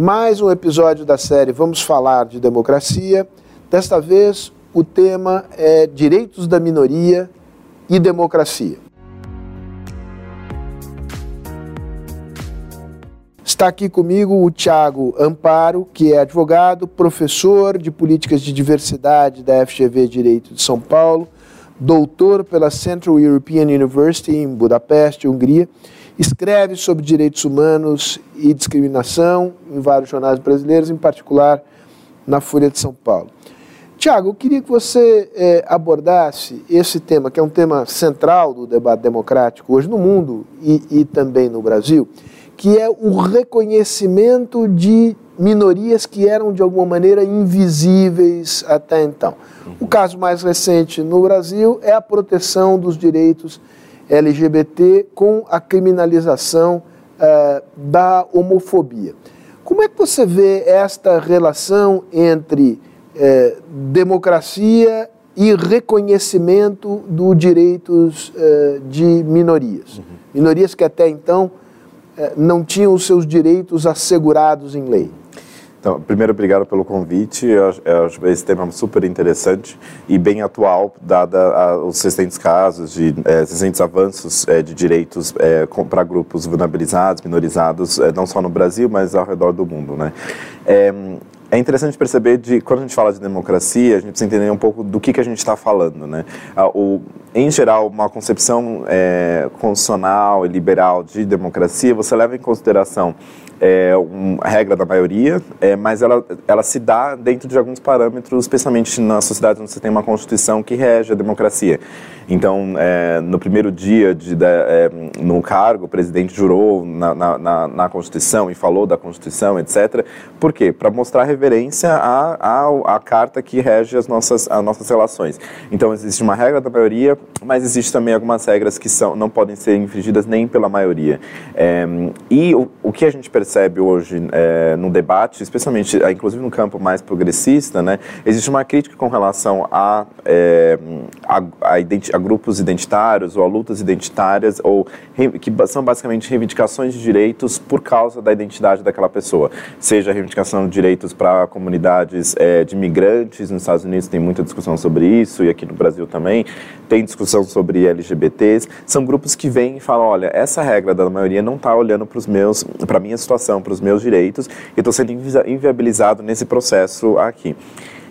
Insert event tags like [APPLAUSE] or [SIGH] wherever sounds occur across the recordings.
Mais um episódio da série Vamos Falar de Democracia. Desta vez, o tema é Direitos da Minoria e Democracia. Está aqui comigo o Tiago Amparo, que é advogado, professor de políticas de diversidade da FGV Direito de São Paulo, doutor pela Central European University em Budapeste, Hungria Escreve sobre direitos humanos e discriminação em vários jornais brasileiros, em particular na Folha de São Paulo. Tiago, eu queria que você eh, abordasse esse tema, que é um tema central do debate democrático hoje no mundo e, e também no Brasil, que é o reconhecimento de minorias que eram de alguma maneira invisíveis até então. O caso mais recente no Brasil é a proteção dos direitos LGBT com a criminalização uh, da homofobia. Como é que você vê esta relação entre uh, democracia e reconhecimento dos direitos uh, de minorias? Uhum. Minorias que até então não tinham os seus direitos assegurados em lei. Então, primeiro, obrigado pelo convite. Esse tema super interessante e bem atual, dada os recentes casos de é, recentes avanços é, de direitos é, para grupos vulnerabilizados, minorizados, é, não só no Brasil, mas ao redor do mundo, né? É, é interessante perceber de quando a gente fala de democracia, a gente precisa entender um pouco do que, que a gente está falando, né? O, em geral, uma concepção é, constitucional e liberal de democracia, você leva em consideração é uma regra da maioria, é, mas ela, ela se dá dentro de alguns parâmetros, especialmente na sociedade onde você tem uma constituição que rege a democracia. Então, é, no primeiro dia de, de é, no cargo, o presidente jurou na, na, na, Constituição e falou da Constituição, etc. Por quê? Para mostrar reverência à, à, à carta que rege as nossas, as nossas relações. Então, existe uma regra da maioria, mas existe também algumas regras que são, não podem ser infringidas nem pela maioria. É, e o, o que a gente percebe hoje é, no debate, especialmente, é, inclusive no campo mais progressista, né, existe uma crítica com relação a, é, a, a, a, grupos identitários ou a lutas identitárias, ou que são basicamente reivindicações de direitos por causa da identidade daquela pessoa. Seja a reivindicação de direitos para comunidades de imigrantes, nos Estados Unidos tem muita discussão sobre isso, e aqui no Brasil também, tem discussão sobre LGBTs. São grupos que vêm e falam: olha, essa regra da maioria não está olhando para os meus, para a minha situação para os meus direitos, e estou sendo inviabilizado nesse processo aqui.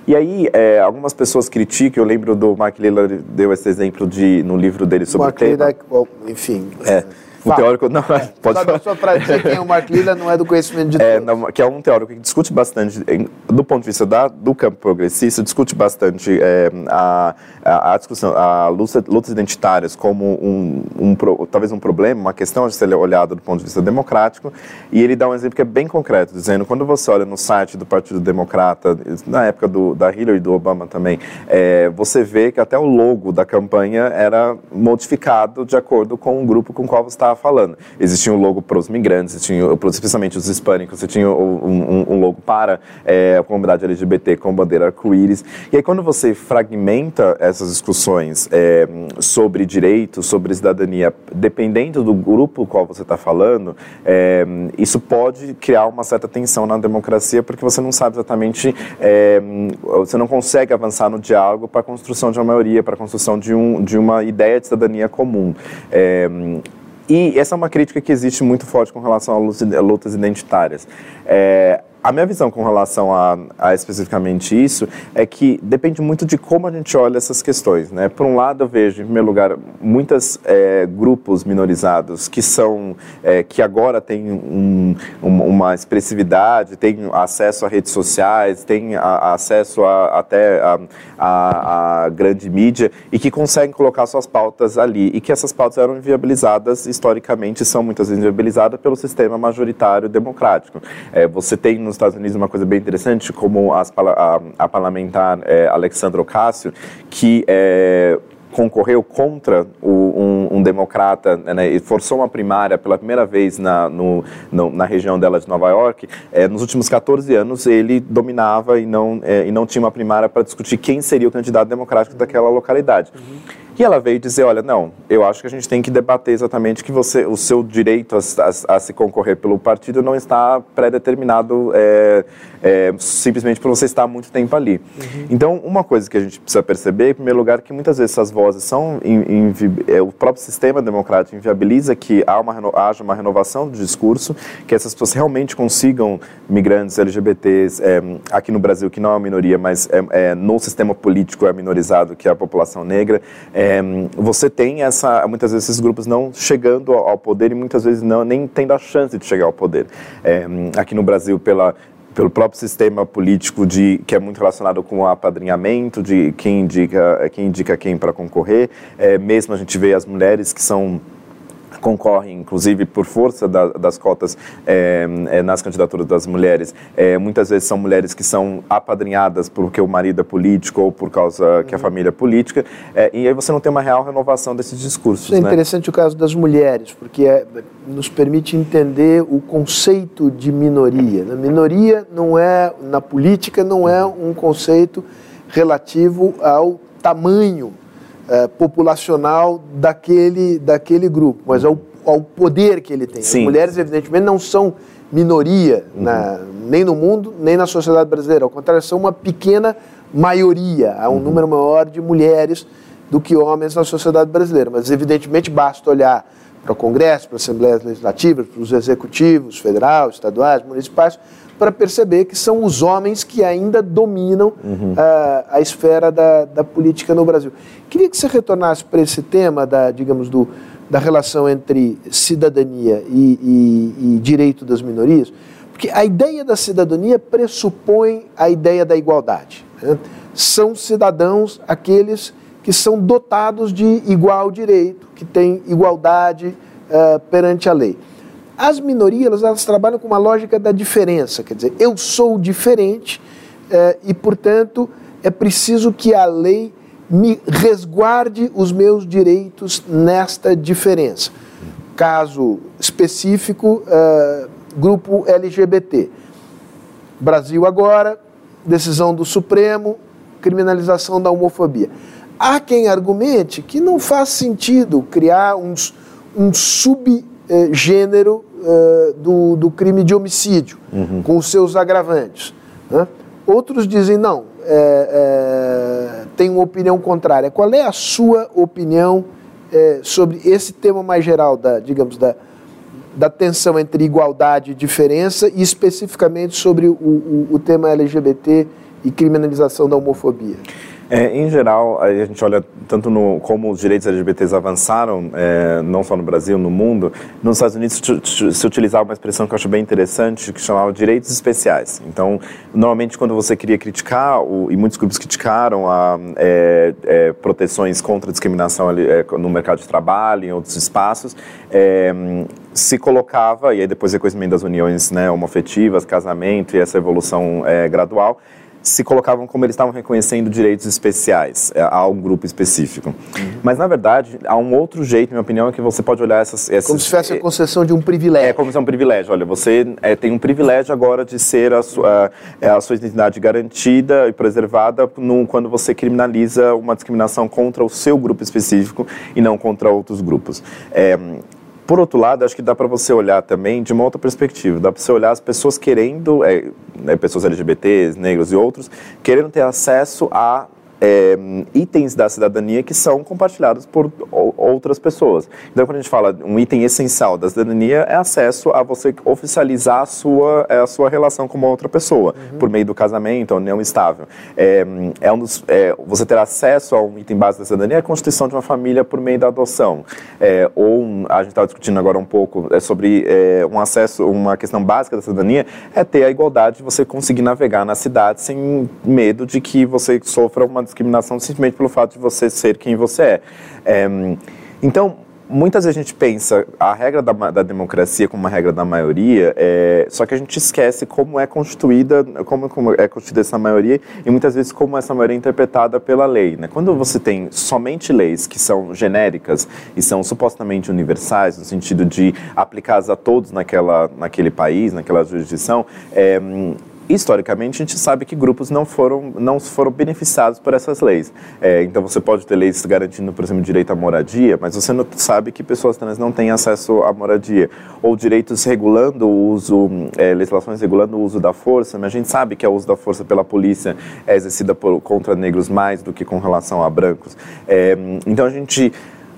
E aí, é, algumas pessoas criticam, eu lembro do Mark Lillard, deu esse exemplo de, no livro dele sobre Mark o tema. Lillard, enfim... É, um teórico. Não, é, pode só, só para dizer quem é o Mark Lillard não é do conhecimento de é, não, que é um teórico que discute bastante, do ponto de vista da, do campo progressista, discute bastante é, a, a, a, discussão, a luta, lutas identitárias como um, um, talvez um problema, uma questão a ser olhada do ponto de vista democrático, e ele dá um exemplo que é bem concreto, dizendo, quando você olha no site do Partido Democrata, na época do, da Hillary e do Obama também, é, você vê que até o logo da campanha era modificado de acordo com o grupo com o qual você estava falando. Existia um logo para os migrantes, existia, especialmente os hispânicos, você tinha um, um, um logo para é, a comunidade LGBT com bandeira arco-íris. E aí, quando você fragmenta essas discussões é, sobre direitos, sobre cidadania, dependendo do grupo qual você está falando, é, isso pode criar uma certa tensão na democracia, porque você não sabe exatamente, é, você não consegue avançar no diálogo para a construção de uma maioria, para a construção de, um, de uma ideia de cidadania comum. É, e essa é uma crítica que existe muito forte com relação a lutas identitárias. É, a minha visão com relação a, a, especificamente isso é que depende muito de como a gente olha essas questões. Né? Por um lado, eu vejo, em primeiro lugar, muitos é, grupos minorizados que são é, que agora têm um, um, uma expressividade, têm acesso a redes sociais, têm a, acesso a, até a, grande mídia e que conseguem colocar suas pautas ali e que essas pautas eram inviabilizadas historicamente são muitas vezes inviabilizadas pelo sistema majoritário democrático. É, você tem nos Estados Unidos uma coisa bem interessante, como as, a, a, parlamentar é, Alexandra Ocasio, que é, concorreu contra o, um, um, democrata né, e forçou uma primária pela primeira vez na, no, no, na região dela de Nova York, é, nos últimos 14 anos ele dominava e não, é, e não tinha uma primária para discutir quem seria o candidato democrático daquela localidade. Uhum. E ela veio dizer, olha, não, eu acho que a gente tem que debater exatamente que você, o seu direito a, a, a se concorrer pelo partido não está pré-determinado é, é, simplesmente por você estar há muito tempo ali. Uhum. Então, uma coisa que a gente precisa perceber, em primeiro lugar, que muitas vezes essas vozes são, in, in, é, o próprio sistema democrático inviabiliza que há uma, haja uma renovação do discurso, que essas pessoas realmente consigam, migrantes, LGBTs, é, aqui no Brasil, que não é uma minoria, mas é, é, no sistema político é minorizado, que é a população negra, é, você tem essa, muitas vezes esses grupos não chegando ao poder e muitas vezes não nem tendo a chance de chegar ao poder. É, aqui no Brasil, pela pelo próprio sistema político de que é muito relacionado com o apadrinhamento de quem indica quem indica quem para concorrer é, mesmo a gente vê as mulheres que são concorrem, inclusive por força da, das cotas é, é, nas candidaturas das mulheres, é, muitas vezes são mulheres que são apadrinhadas porque o marido é político ou por causa que a uhum. família é política, e aí você não tem uma real renovação desses discursos. Isso é né? interessante o caso das mulheres, porque é, nos permite entender o conceito de minoria. A minoria não é, na política, não é um conceito relativo ao tamanho é, populacional daquele, daquele grupo, mas ao, ao poder que ele tem. Sim. As mulheres, evidentemente, não são minoria uhum. na, nem no mundo, nem na sociedade brasileira. Ao contrário, são uma pequena maioria. Há um uhum. número maior de mulheres do que homens na sociedade brasileira. Mas, evidentemente, basta olhar para o Congresso, para as Assembleias Legislativas, para os executivos, federal, estaduais, municipais, para perceber que são os homens que ainda dominam uhum. uh, a esfera da, da, política no Brasil. Queria que você retornasse para esse tema da, digamos, do, da relação entre cidadania e, e, e direito das minorias, porque a ideia da cidadania pressupõe a ideia da igualdade. Né? São cidadãos aqueles que são dotados de igual direito, que têm igualdade uh, perante a lei. As minorias, elas trabalham com uma lógica da diferença, quer dizer, eu sou diferente eh, e, portanto, é preciso que a lei me resguarde os meus direitos nesta diferença. Caso específico, eh, grupo LGBT. Brasil agora, decisão do Supremo, criminalização da homofobia. Há quem argumente que não faz sentido criar uns, um subgênero uh, do, do crime de homicídio, uhum. com os seus agravantes. Né? Outros dizem, não, é, é, tem uma opinião contrária. Qual é a sua opinião é, sobre esse tema mais geral, da, digamos, da, da tensão entre igualdade e diferença, e especificamente sobre o, o, o tema LGBT e criminalização da homofobia? É, em geral, a gente olha tanto no como os direitos LGBTs avançaram, é, não só no Brasil, no mundo. Nos Estados Unidos se utilizava uma expressão que eu acho bem interessante, que chamava direitos especiais. Então, normalmente quando você queria criticar, o, e muitos grupos criticaram a, é, é proteções contra discriminação ali, é, no mercado de trabalho, em outros espaços, é, se colocava, e aí depois reconhecimento das uniões né, homoafetivas, casamento e essa evolução gradual, se colocavam como eles estavam reconhecendo direitos especiais é, a um grupo específico. Uhum. Mas, na verdade, há um outro jeito, minha opinião, é que você pode olhar essas... essas como se fosse a concessão de um privilégio. É, como se fosse um privilégio. Olha, você é, tem um privilégio agora de ser a sua, é, a sua identidade garantida e preservada no, quando você criminaliza uma discriminação contra o seu grupo específico e não contra outros grupos. É, por outro lado, acho que dá para você olhar também de uma outra perspectiva. Dá para você olhar as pessoas querendo, é, né, pessoas LGBTs, negros e outros, querendo ter acesso a é, itens da cidadania que são compartilhados por outras pessoas. Então, quando a gente fala um item essencial da cidadania é acesso a você oficializar a sua, é, a sua relação com uma outra pessoa, uhum. por meio do casamento, a união estável. É, é um dos, é, você ter acesso a um item básico da cidadania é a constituição de uma família por meio da adoção. É, ou, a gente estava discutindo agora um pouco é, sobre um acesso, uma questão básica da cidadania, é ter a igualdade de você conseguir navegar na cidade sem medo de que você sofra uma discriminação simplesmente pelo fato de você ser quem você é. é então, muitas vezes a gente pensa a regra da, da democracia como uma regra da maioria, é, só que a gente esquece como é constituída, como, como, é constituída essa maioria e muitas vezes como essa maioria é interpretada pela lei. Né? Quando você tem somente leis que são genéricas e são supostamente universais, no sentido de aplicadas a todos naquela, naquele país, naquela jurisdição, é, historicamente, a gente sabe que grupos não foram, não foram beneficiados por essas leis. É, então, você pode ter leis garantindo, por exemplo, direito à moradia, mas você não sabe que pessoas trans não têm acesso à moradia. Ou direitos regulando o uso, é, legislações regulando o uso da força, mas a gente sabe que o uso da força pela polícia é exercida por, contra negros mais do que com relação a brancos. É, então, a gente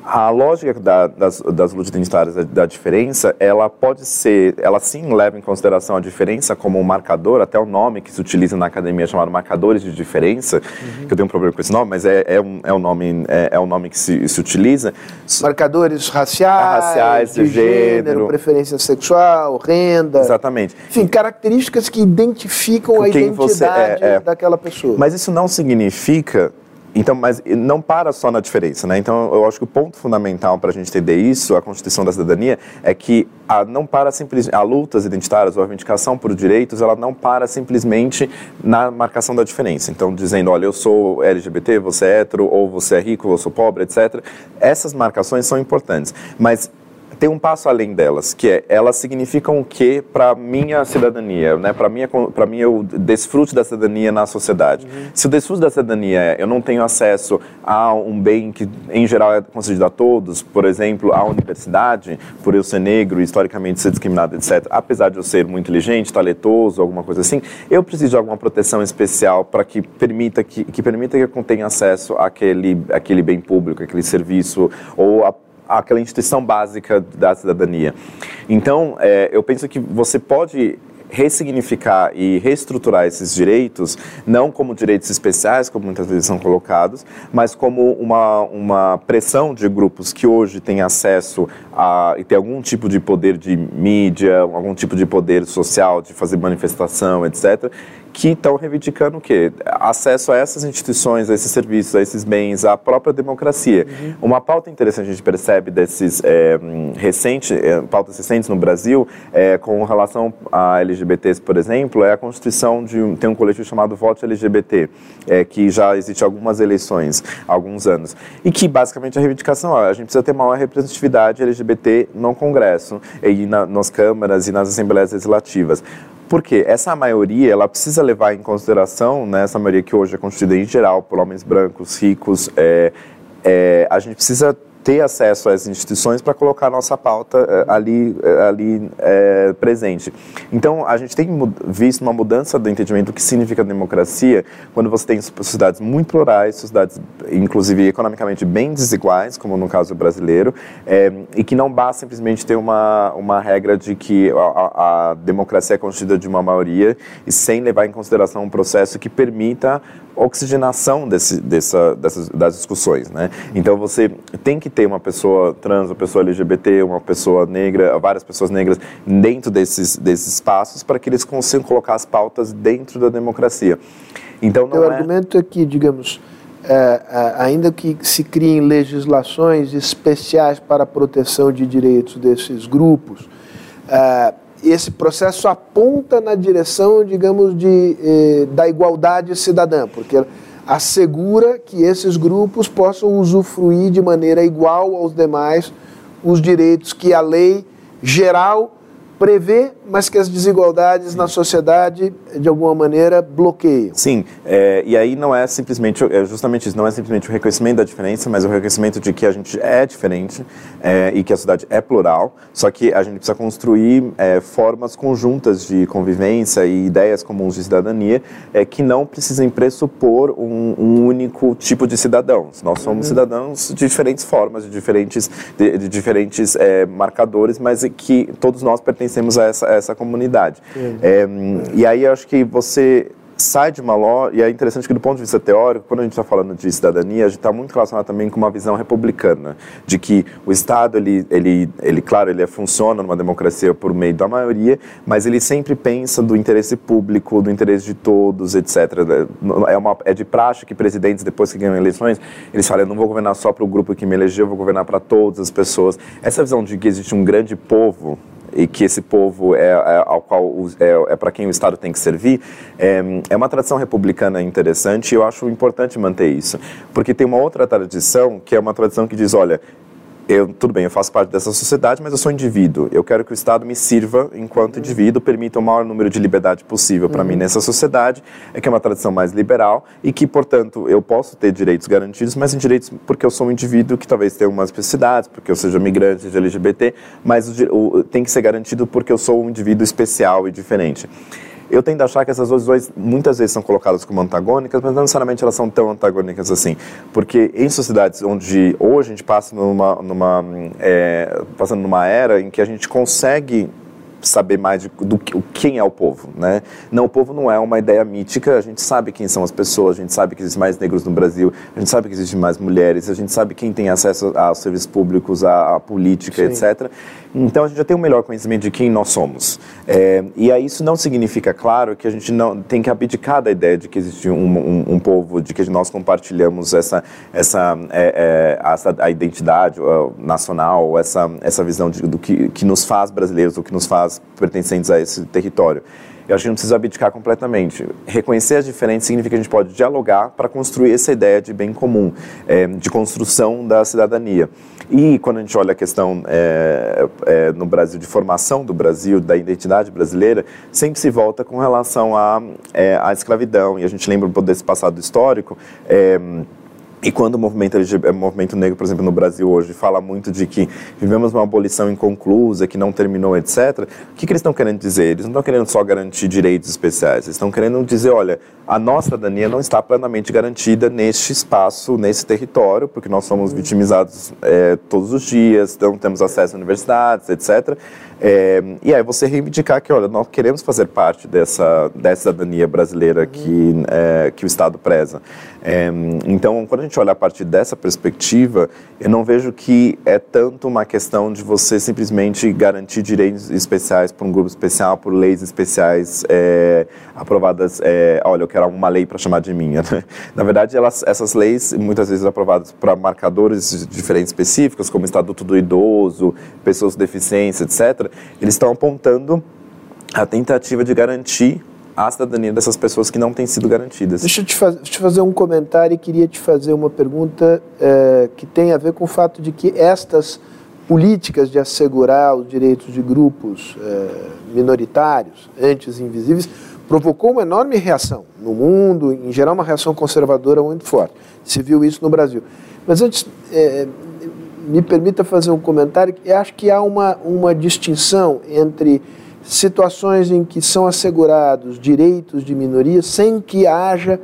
a lógica da, das, das lutas identitárias da, da, diferença, ela pode ser, ela sim leva em consideração a diferença como um marcador, até o nome que se utiliza na academia chamado marcadores de diferença, uhum. que eu tenho um problema com esse nome, mas é, é, um, é, um, nome, é, é um nome que se, se utiliza. Marcadores raciais, raciais de, de gênero, gênero, preferência sexual, renda. Exatamente. Enfim, características que identificam a identidade é, é. daquela pessoa. Mas isso não significa então, mas não para só na diferença, né? Então, eu acho que o ponto fundamental para a gente entender isso, a Constituição da Cidadania, é que a, não para simplesmente a lutas identitárias ou a reivindicação por direitos, ela não para simplesmente na marcação da diferença. Então, dizendo, olha, eu sou LGBT, você é hétero, ou você é rico, ou eu sou pobre, etc. Essas marcações são importantes, mas tem um passo além delas, que é elas significam o que para minha cidadania, né? Para minha para mim eu desfrute da cidadania na sociedade. Uhum. Se o desfrute da cidadania é eu não tenho acesso a um bem que em geral é concedido a todos, por exemplo, a universidade, por eu ser negro, historicamente ser discriminado, etc. Apesar de eu ser muito inteligente, talentoso, alguma coisa assim, eu preciso de alguma proteção especial para que permita que, que permita que eu tenha acesso àquele aquele bem público, aquele serviço ou a aquela instituição básica da cidadania. Então, é, eu penso que você pode ressignificar e reestruturar esses direitos, não como direitos especiais, como muitas vezes são colocados, mas como uma, uma pressão de grupos que hoje têm acesso a, e têm algum tipo de poder de mídia, algum tipo de poder social, de fazer manifestação, etc., que estão reivindicando o quê? Acesso a essas instituições, a esses serviços, a esses bens, à própria democracia. Uhum. Uma pauta interessante a gente percebe desses é, recentes, pautas recentes no Brasil, é, com relação a LGBTs, por exemplo, é a constituição de um, tem um coletivo chamado Voto LGBT, é, que já existe algumas eleições, há alguns anos, e que basicamente a reivindicação é a gente precisa ter maior representatividade LGBT no Congresso, e na, nas câmaras e nas assembleias legislativas. Porque essa maioria, ela precisa levar em consideração, né, essa maioria que hoje é constituída em geral por homens brancos, ricos, é, é, a gente precisa ter acesso às instituições para colocar nossa pauta eh, ali, eh, ali é, presente. Então, a gente tem visto uma mudança do entendimento do que significa democracia quando você tem sociedades muito plurais, sociedades, inclusive, economicamente bem desiguais, como no caso brasileiro, é, e que não basta simplesmente ter uma, uma regra de que a, a democracia é constituída de uma maioria e sem levar em consideração um processo que permita oxigenação desse, dessa, dessas, das discussões, né? Então você tem que ter uma pessoa trans, uma pessoa LGBT, uma pessoa negra, várias pessoas negras dentro desses, desses espaços para que eles consigam colocar as pautas dentro da democracia. Então não o é... argumento é que, digamos, é, é, ainda que se criem legislações especiais para a proteção de direitos desses grupos, é, esse processo aponta na direção, digamos, de, eh, da igualdade cidadã, porque assegura que esses grupos possam usufruir de maneira igual aos demais os direitos que a lei geral prevê, mas que as desigualdades na sociedade, de alguma maneira, bloqueiam. Sim, é, e aí não é simplesmente, é justamente isso, não é simplesmente o reconhecimento da diferença, mas o reconhecimento de que a gente é diferente é, e que a sociedade é plural, só que a gente precisa construir é, formas conjuntas de convivência e ideias comuns de cidadania é, que não precisem pressupor um, um, único tipo de cidadãos. Nós somos uhum. cidadãos de diferentes formas, de diferentes, de, de diferentes é, marcadores, mas que todos nós pertencemos pertencemos a essa, a essa comunidade. É, e aí eu acho que você sai de uma lógica, e é interessante que do ponto de vista teórico, quando a gente está falando de cidadania, a gente está muito relacionado também com uma visão republicana, de que o Estado, ele, ele, ele claro, ele funciona numa democracia por meio da maioria, mas ele sempre pensa do interesse público, do interesse de todos, etc. É, uma, é de praxe que presidentes, depois que ganham eleições, eles falam, eu não vou governar só para o grupo que me elegeu, eu vou governar para todas as pessoas. Essa visão de que existe um grande povo e que esse povo é, é ao qual é, é para quem o Estado tem que servir, é, é uma tradição republicana interessante e eu acho importante manter isso, porque tem uma outra tradição que é uma tradição que diz, olha, eu, tudo bem, eu faço parte dessa sociedade, mas eu sou indivíduo. Eu quero que o Estado me sirva enquanto uhum. indivíduo, permita o maior número de liberdade possível para uhum. mim nessa sociedade, é que é uma tradição mais liberal e que, portanto, eu posso ter direitos garantidos, mas em direitos porque eu sou um indivíduo que talvez tenha umas especificidades, porque eu seja migrante, seja LGBT, mas o, o, tem que ser garantido porque eu sou um indivíduo especial e diferente. Eu tendo a achar que essas visões muitas vezes são colocadas como antagônicas, mas não necessariamente elas são tão antagônicas assim. Porque em sociedades onde hoje a gente passa numa, numa é, passando numa era em que a gente consegue saber mais de, do quem é o povo, né? Não, o povo não é uma ideia mítica, a gente sabe quem são as pessoas, a gente sabe que existem mais negros no Brasil, a gente sabe que existem mais mulheres, a gente sabe quem tem acesso aos serviços públicos, à, à política, Sim. etc. Então a gente já tem um melhor conhecimento de quem nós somos. É, e aí isso não significa, claro, que a gente não tem que abdicar da ideia de que existe um, um, um povo, de que nós compartilhamos essa, essa, é, é, essa a identidade nacional, essa, essa visão de, do que, que nos faz brasileiros, o que nos faz pertencentes a esse território. Eu acho que não precisa abdicar completamente. Reconhecer as diferenças significa que a gente pode dialogar para construir essa ideia de bem comum, é, de construção da cidadania. E quando a gente olha a questão é, é, no Brasil de formação do Brasil, da identidade brasileira, sempre se volta com relação à, é, à escravidão. E a gente lembra um pouco desse passado histórico. É, e quando o movimento, LGBT, o movimento negro, por exemplo, no Brasil hoje, fala muito de que vivemos uma abolição inconclusa, que não terminou, etc., o que, que eles estão querendo dizer? Eles não estão querendo só garantir direitos especiais, eles estão querendo dizer, olha, a nossa cidadania não está plenamente garantida neste espaço, nesse território, porque nós somos vitimizados é, todos os dias, não temos acesso a universidades, etc., é, e aí você reivindicar que, olha, nós queremos fazer parte dessa, dessa cidadania brasileira que, é, que o Estado preza. É, então, quando a gente olha a partir dessa perspectiva, eu não vejo que é tanto uma questão de você simplesmente garantir direitos especiais para um grupo especial, por leis especiais é, aprovadas. É, olha, eu quero uma lei para chamar de minha. Né? Na verdade, elas, essas leis, muitas vezes aprovadas para marcadores diferentes específicos, como Estatuto do Idoso, pessoas com deficiência, etc., eles estão apontando a tentativa de garantir a cidadania dessas pessoas que não têm sido garantidas. Deixa eu te, faz, te fazer um comentário e queria te fazer uma pergunta é, que tem a ver com o fato de que estas políticas de assegurar os direitos de grupos é, minoritários, antes invisíveis, provocou uma enorme reação no mundo, em geral uma reação conservadora muito forte. Se viu isso no Brasil. Mas antes, é, me permita fazer um comentário, eu acho que há uma, uma distinção entre situações em que são assegurados direitos de minoria sem que haja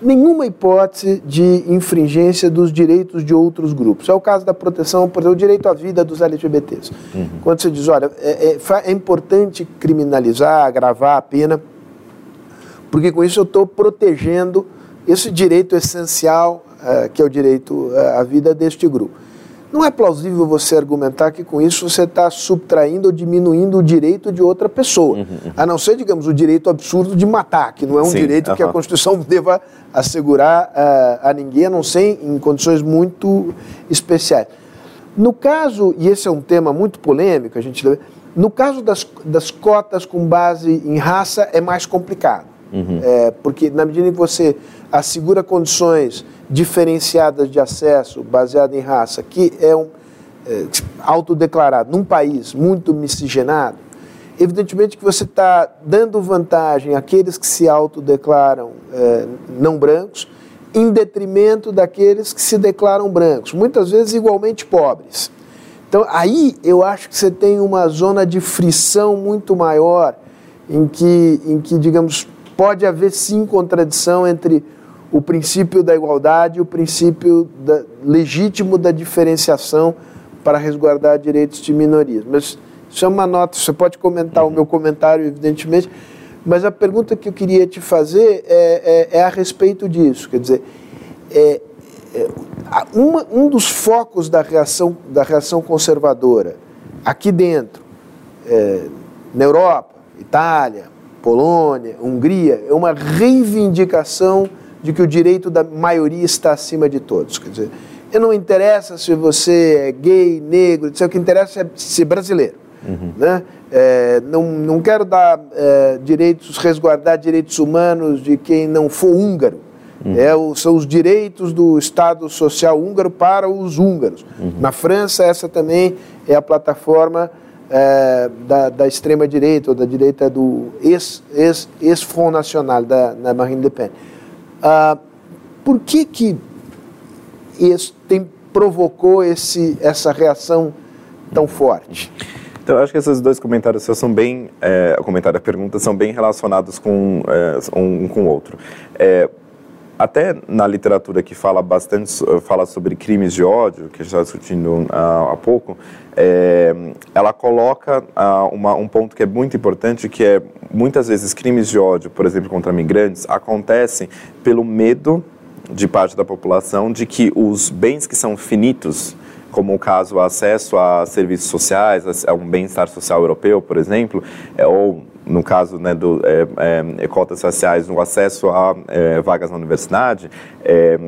nenhuma hipótese de infringência dos direitos de outros grupos. É o caso da proteção, por exemplo, o direito à vida dos LGBTs. Uhum. Quando você diz, olha, é, é, é importante criminalizar, agravar a pena, porque com isso eu estou protegendo esse direito essencial, uh, que é o direito uh, à vida deste grupo. Não é plausível você argumentar que com isso você está subtraindo ou diminuindo o direito de outra pessoa. Uhum, uhum. A não ser, digamos, o direito absurdo de matar, que não é um Sim, direito uhum. que a Constituição [LAUGHS] deva assegurar uh, a ninguém, a não ser em condições muito especiais. No caso, e esse é um tema muito polêmico, a gente no caso das, das cotas com base em raça é mais complicado. Uhum. É, porque na medida em que você assegura condições diferenciadas de acesso baseado em raça, que é um é, autodeclarado num país muito miscigenado, evidentemente que você está dando vantagem àqueles que se autodeclaram é, não brancos, em detrimento daqueles que se declaram brancos, muitas vezes igualmente pobres. Então, aí eu acho que você tem uma zona de frição muito maior, em que, em que digamos, pode haver sim contradição entre o princípio da igualdade e o princípio da, legítimo da diferenciação para resguardar direitos de minorias. Mas isso é uma nota, você pode comentar uhum. o meu comentário, evidentemente, mas a pergunta que eu queria te fazer é, é, é a respeito disso. Quer dizer, é, é, uma, um dos focos da reação, da reação conservadora aqui dentro, é, na Europa, Itália, Polônia, Hungria, é uma reivindicação de que o direito da maioria está acima de todos. Quer dizer, não interessa se você é gay, negro, o que interessa é ser brasileiro. Uhum. Né? É, não, não quero dar é, direitos, resguardar direitos humanos de quem não for húngaro. Uhum. É o, são os direitos do Estado Social húngaro para os húngaros. Uhum. Na França, essa também é a plataforma é, da, da extrema-direita, ou da direita do ex-Front ex, ex Nacional, da, da Marine Le Pen. Ah, por que que isso tem, provocou esse, essa reação tão forte? Então, acho que esses dois comentários são bem, é, o comentário e a pergunta são bem relacionados com é, um com o outro. É, até na literatura que fala bastante fala sobre crimes de ódio, que a gente estava discutindo uh, há pouco, é, ela coloca uh, uma, um ponto que é muito importante, que é muitas vezes crimes de ódio, por exemplo, contra migrantes, acontecem pelo medo de parte da população de que os bens que são finitos, como o caso acesso a serviços sociais, a um bem-estar social europeu, por exemplo, é, ou no caso né, do é, é, cotas raciais, no acesso a é, vagas na universidade, é,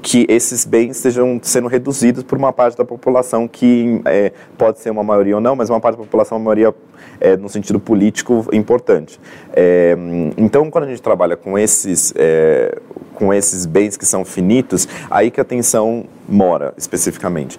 que esses bens estejam sendo reduzidos por uma parte da população que é, pode ser uma maioria ou não, mas uma parte da população, uma maioria é, no sentido político importante. É, então, quando a gente trabalha com esses, é, com esses bens que são finitos, aí que a tensão mora especificamente.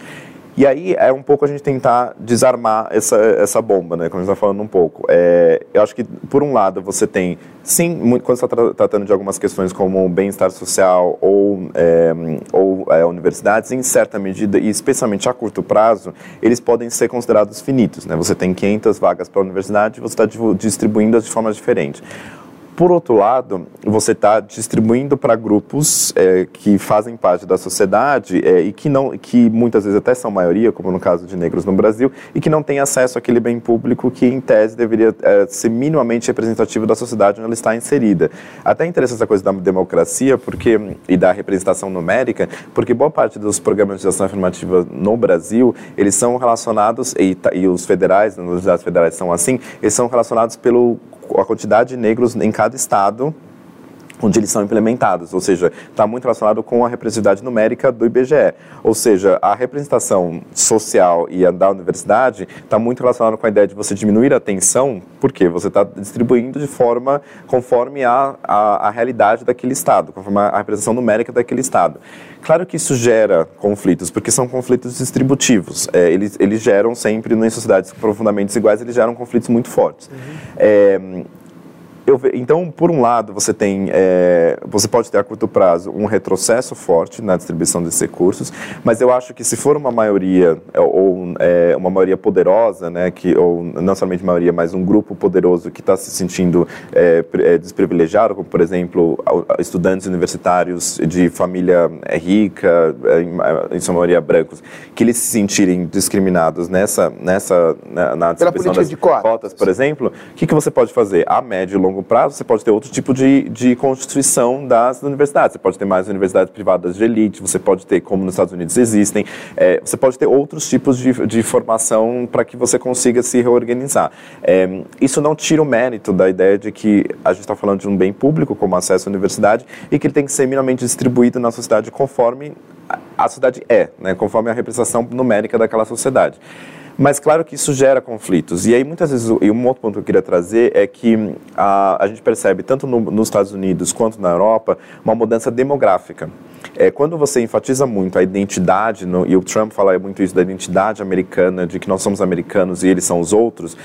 E aí é um pouco a gente tentar desarmar essa, essa bomba, né? Como a gente está falando um pouco. É, eu acho que, por um lado, você tem, sim, muito, quando você está tratando de algumas questões como bem-estar social ou, é, ou é, universidades, em certa medida, e especialmente a curto prazo, eles podem ser considerados finitos, né? Você tem 500 vagas para a universidade e você está distribuindo-as de forma diferente. Por outro lado, você está distribuindo para grupos é, que fazem parte da sociedade é, e que não, que muitas vezes até são maioria, como no caso de negros no Brasil, e que não têm acesso àquele bem público que, em tese, deveria é, ser minimamente representativo da sociedade onde ela está inserida. Até interessa essa coisa da democracia, porque e da representação numérica, porque boa parte dos programas de ação afirmativa no Brasil eles são relacionados e, e os federais, as universidades federais são assim, eles são relacionados pelo a quantidade de negros em cada estado onde eles são implementados, ou seja, está muito relacionado com a representatividade numérica do IBGE, ou seja, a representação social e a da universidade está muito relacionado com a ideia de você diminuir a tensão, porque você está distribuindo de forma conforme a, a, a, realidade daquele estado, conforme a representação numérica daquele estado. Claro que isso gera conflitos, porque são conflitos distributivos. É, eles, eles geram sempre, em sociedades profundamente desiguais, eles geram conflitos muito fortes. Uhum. É, eu, então, por um lado, você tem, é, você pode ter a curto prazo um retrocesso forte na distribuição desses recursos, mas eu acho que se for uma maioria é, ou é, uma maioria poderosa, né, que ou não somente maioria, mas um grupo poderoso que está se sentindo é, desprivilegiado, como por exemplo estudantes universitários de família rica, em, em sua maioria brancos, que eles se sentirem discriminados nessa nessa na, na distribuição das cotas, por exemplo, o que, que você pode fazer? A médio e longo longo prazo, você pode ter outro tipo de, de constituição das universidades. Você pode ter mais universidades privadas de elite, você pode ter, como nos Estados Unidos existem, é, você pode ter outros tipos de, de formação para que você consiga se reorganizar. É, isso não tira o mérito da ideia de que a gente está falando de um bem público, como acesso à universidade, e que ele tem que ser minimamente distribuído na sociedade conforme a sociedade é, né, conforme a representação numérica daquela sociedade. Mas claro que isso gera conflitos. E aí, muitas vezes, e um outro ponto que eu queria trazer é que a, a gente percebe, tanto no, nos Estados Unidos quanto na Europa, uma mudança demográfica. É, quando você enfatiza muito a identidade, no, e o Trump fala muito isso da identidade americana, de que nós somos americanos e eles são os outros,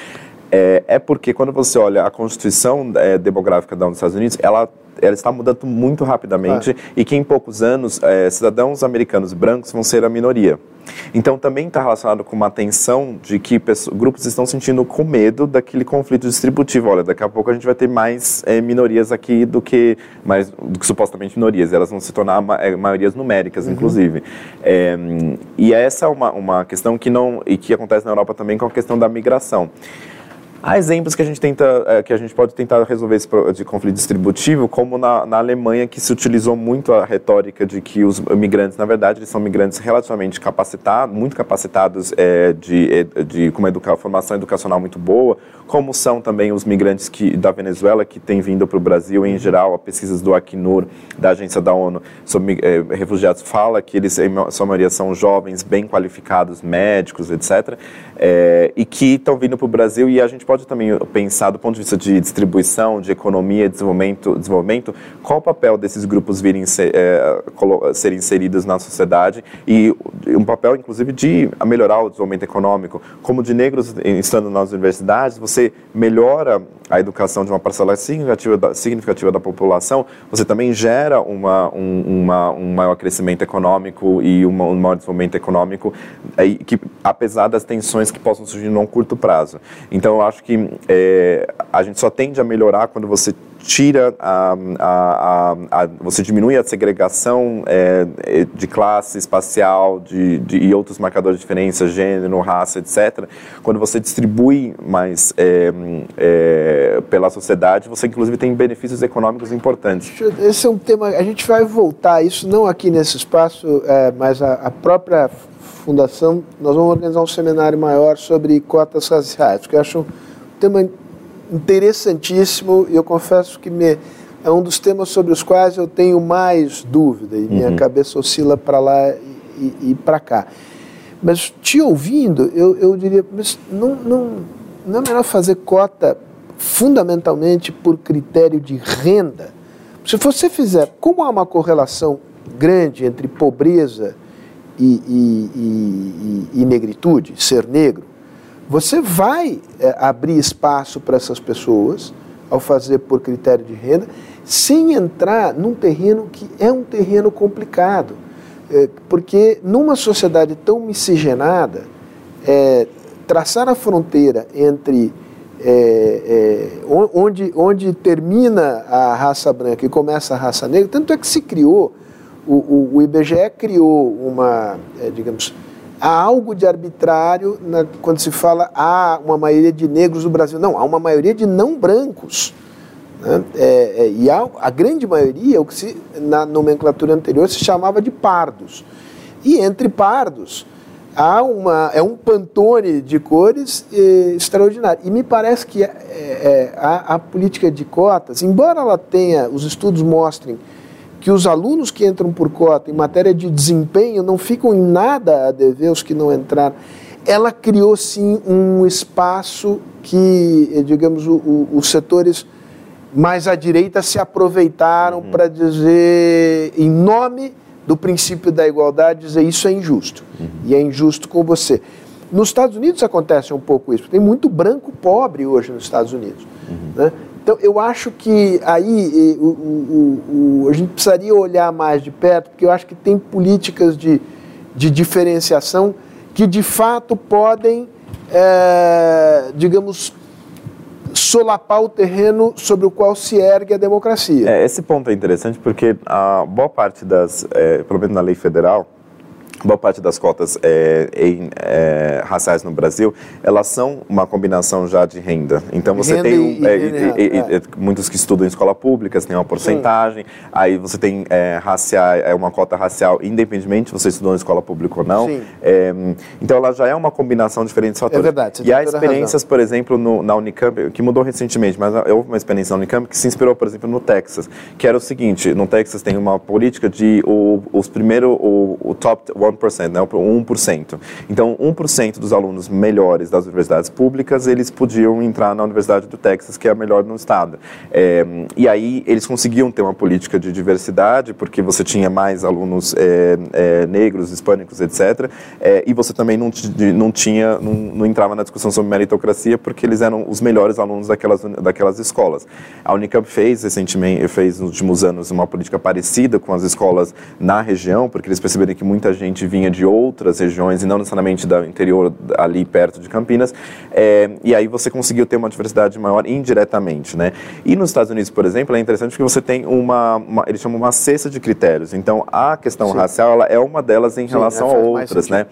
é, é porque quando você olha a constituição é, demográfica dos Estados Unidos, ela ela está mudando muito rapidamente e que em poucos anos é, cidadãos americanos brancos vão ser a minoria. Então também está relacionado com uma tensão de que pessoas, grupos estão sentindo com medo daquele conflito distributivo. Olha, daqui a pouco a gente vai ter mais é, minorias aqui do que, mais, do que supostamente minorias. Elas vão se tornar ma é, maiorias numéricas, uhum. inclusive. É, e essa é uma, uma questão que não e que acontece na Europa também com a questão da migração. Há exemplos que a gente tenta, é, que a gente pode tentar resolver esse de conflito distributivo, como na, na, Alemanha, que se utilizou muito a retórica de que os migrantes, na verdade, eles são migrantes relativamente capacitados, muito capacitados é, de, é, de, com uma educa, formação educacional muito boa, como são também os migrantes que, da Venezuela que têm vindo para o Brasil, em geral, a pesquisas do Acnur, da Agência da ONU sobre é, refugiados, fala que eles, em sua maioria, são jovens bem qualificados, médicos, etc., é, e que estão vindo para o Brasil e a gente pode também pensar do ponto de vista de distribuição, de economia, desenvolvimento, desenvolvimento qual o papel desses grupos virem ser, é, ser inseridos na sociedade e um papel, inclusive, de melhorar o desenvolvimento econômico. Como de negros estando nas universidades, você melhora a educação de uma parcela significativa significativa da população, você também gera uma, um, uma, um maior crescimento econômico e uma, um maior desenvolvimento econômico, que, apesar das tensões que possam surgir num curto prazo. Então, eu acho que é, a gente só tende a melhorar quando você tira a, a, a, a, você diminui a segregação é, é, de classe espacial de, de, e outros marcadores de diferença, gênero, raça, etc. Quando você distribui mais é, é, pela sociedade, você inclusive tem benefícios econômicos importantes. Esse é um tema, a gente vai voltar a isso não aqui nesse espaço, é, mas a, própria fundação, nós vamos organizar um seminário maior sobre cotas raciais, que eu acho tema interessantíssimo e eu confesso que me, é um dos temas sobre os quais eu tenho mais dúvida e minha uhum. cabeça oscila para lá e, e para cá. Mas te ouvindo, eu, eu diria, mas não, não, não é melhor fazer cota fundamentalmente por critério de renda? Se você fizer, como há uma correlação grande entre pobreza e, e, e, e negritude, ser negro, você vai é, abrir espaço para essas pessoas ao fazer por critério de renda, sem entrar num terreno que é um terreno complicado. É, porque numa sociedade tão miscigenada, é, traçar a fronteira entre é, onde, onde termina a raça branca e começa a raça negra, tanto é que se criou, o, o, o IBGE criou uma, digamos, há algo de arbitrário na, quando se fala há uma maioria de negros no Brasil. Não, há uma maioria de não brancos. Né? É, é, e há, a grande maioria, o que se, na nomenclatura anterior se chamava de pardos. E entre pardos há uma, é um pantone de cores eh, extraordinário. E me parece que é, é, a, a política de cotas, embora ela tenha, os estudos mostrem que os alunos que entram por cota em matéria de desempenho não ficam em nada a dever os que não entraram. Ela criou sim um espaço que, eh, digamos, o, o, os setores mais à direita se aproveitaram uhum. para dizer, em nome do princípio da igualdade, dizer isso é injusto. Uhum. E é injusto com você. Nos Estados Unidos acontece um pouco isso. Tem muito branco pobre hoje nos Estados Unidos. Uhum. Né? Então, eu acho que aí o, o, o, a gente precisaria olhar mais de perto, porque eu acho que tem políticas de, de diferenciação que, de fato, podem, é, digamos, solapar o terreno sobre o qual se ergue a democracia. É, esse ponto é interessante porque a boa parte das, é, pelo menos na lei federal, boa parte das cotas é, em, é, raciais no Brasil, elas são uma combinação já de renda. Então você renda tem e, é, e, é. muitos que estudam em escola pública, tem uma porcentagem, Sim. aí você tem é, racial, é uma cota racial independentemente se você estudou em escola pública ou não. É, então ela já é uma combinação de diferentes fatores. É verdade. e há experiências, por exemplo, no, na Unicamp, que mudou recentemente, mas houve uma experiência na Unicamp que se inspirou, por exemplo, no Texas, que era o seguinte, no Texas tem uma política de o, os primeiros, o, o top 1%, né, 1%. Então, 1% dos alunos melhores das universidades públicas, eles podiam entrar na Universidade do Texas, que é a melhor no estado. É, e aí, eles conseguiam ter uma política de diversidade, porque você tinha mais alunos é, é, negros, hispânicos, etc. É, e você também não, não tinha, não, não, entrava na discussão sobre meritocracia, porque eles eram os melhores alunos daquelas, daquelas escolas. A Unicamp fez recentemente, fez nos últimos anos, uma política parecida com as escolas na região, porque eles perceberam que muita gente vinha de outras regiões e não necessariamente do interior ali perto de Campinas, é, e aí você conseguiu ter uma diversidade maior indiretamente, né? E nos Estados Unidos, por exemplo, é interessante porque você tem uma, uma eles chamam uma cesta de critérios. Então, a questão Sim. racial ela é uma delas em Sim, relação a outras, né?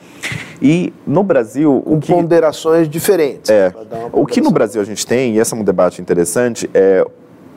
E no Brasil, com que, ponderações diferentes. É, o que no Brasil a gente tem, e esse é um debate interessante, é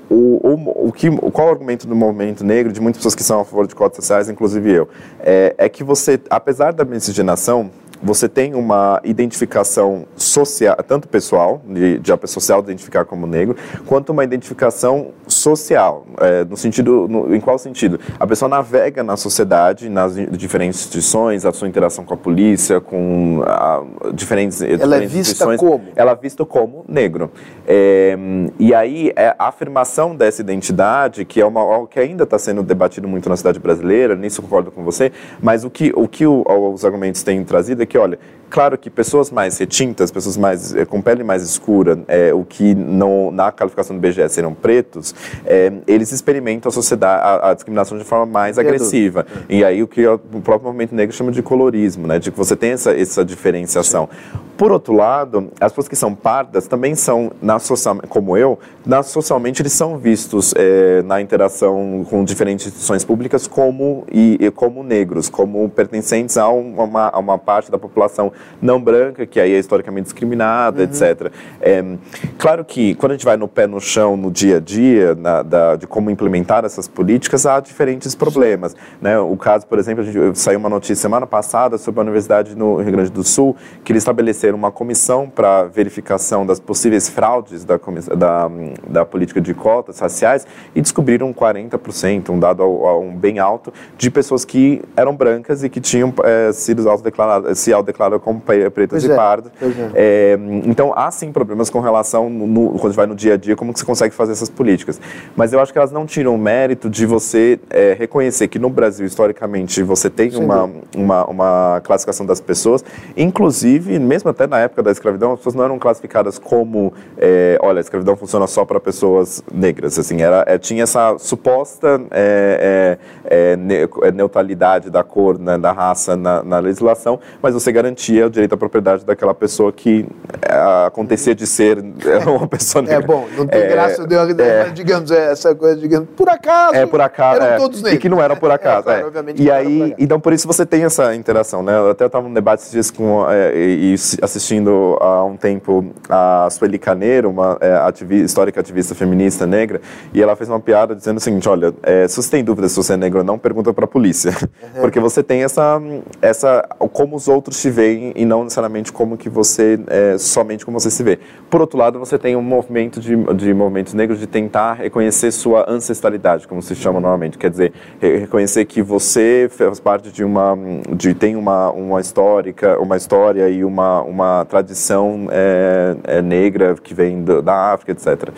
o, o, o, que, qual o argumento do movimento negro, de muitas pessoas que são a favor de cotas sociais, inclusive eu, é, é que você, apesar da miscigenação, você tem uma identificação social, tanto pessoal, de, de a pessoa social identificar como negro, quanto uma identificação social, é, no sentido, no, em qual sentido? A pessoa navega na sociedade, nas diferentes instituições, a sua interação com a polícia, com a, diferentes, ela é diferentes é vista como? Ela é vista como negro. É, e aí é, a afirmação dessa identidade, que é uma, algo que ainda está sendo debatido muito na cidade brasileira, nisso concordo com você, mas o que, o que o, os argumentos têm trazido é que, olha, Claro que pessoas mais retintas, pessoas mais é, com pele mais escura, é, o que não, na qualificação do BGS serão pretos, é, eles experimentam a sociedade, a, a, discriminação de forma mais agressiva. E aí o que o próprio movimento negro chama de colorismo, né? De que você tem essa, essa diferenciação. Sim. Por outro lado, as pessoas que são pardas também são, na social, como eu, na, socialmente eles são vistos é, na interação com diferentes instituições públicas como, e, e como negros, como pertencentes a uma, a uma parte da população não branca, que aí é historicamente discriminada, uhum. etc. É, claro que quando a gente vai no pé no chão, no dia a dia, na, da, de como implementar essas políticas, há diferentes problemas. Né? O caso, por exemplo, a gente, saiu uma notícia semana passada sobre a universidade no Rio Grande do Sul, que eles estabeleceram uma comissão para verificação das possíveis fraudes da, da, da política de cotas raciais e descobriram 40%, um dado um bem alto, de pessoas que eram brancas e que tinham é, sido autodeclaradas, se autodeclararam como pretas pois e é, pardas. É. É, então, há sim problemas com relação, no, quando vai no dia a dia, como que você consegue fazer essas políticas. Mas eu acho que elas não tiram o mérito de você é, reconhecer que no Brasil, historicamente, você tem uma, uma, uma, classificação das pessoas, inclusive, mesmo até na época da escravidão, as pessoas não eram classificadas como, é, olha, a escravidão funciona só para pessoas negras, assim, era, é, tinha essa suposta neutralidade da cor, né, da raça na, na legislação, mas você garantia o direito à propriedade daquela pessoa que é, acontecia de ser [LAUGHS] uma pessoa negra. É bom, não tem é, graça, de, é, digamos, é, essa coisa, digamos, por acaso. É, por acaso. Eram todos negros. E que não eram por acaso. Claro, e aí, então por isso você tem essa interação, né? Eu até estava num debate esses dias com, e, assistindo há um tempo a Sueli Caneiro, uma ativista, histórica ativista feminista negra, e ela fez uma piada dizendo o seguinte: olha, se você tem dúvida se você é negro ou não, pergunta para a polícia. Uhum. [LAUGHS] Porque você tem essa, essa. como os outros te veem e não necessariamente como que você, é, somente como você se vê. Por outro lado, você tem um movimento de, de movimentos negros de tentar reconhecer sua ancestralidade, como se chama normalmente, quer dizer, reconhecer que você faz parte de uma, de, tem uma, uma histórica, uma história e uma, uma tradição é, é negra que vem do, da África, etc.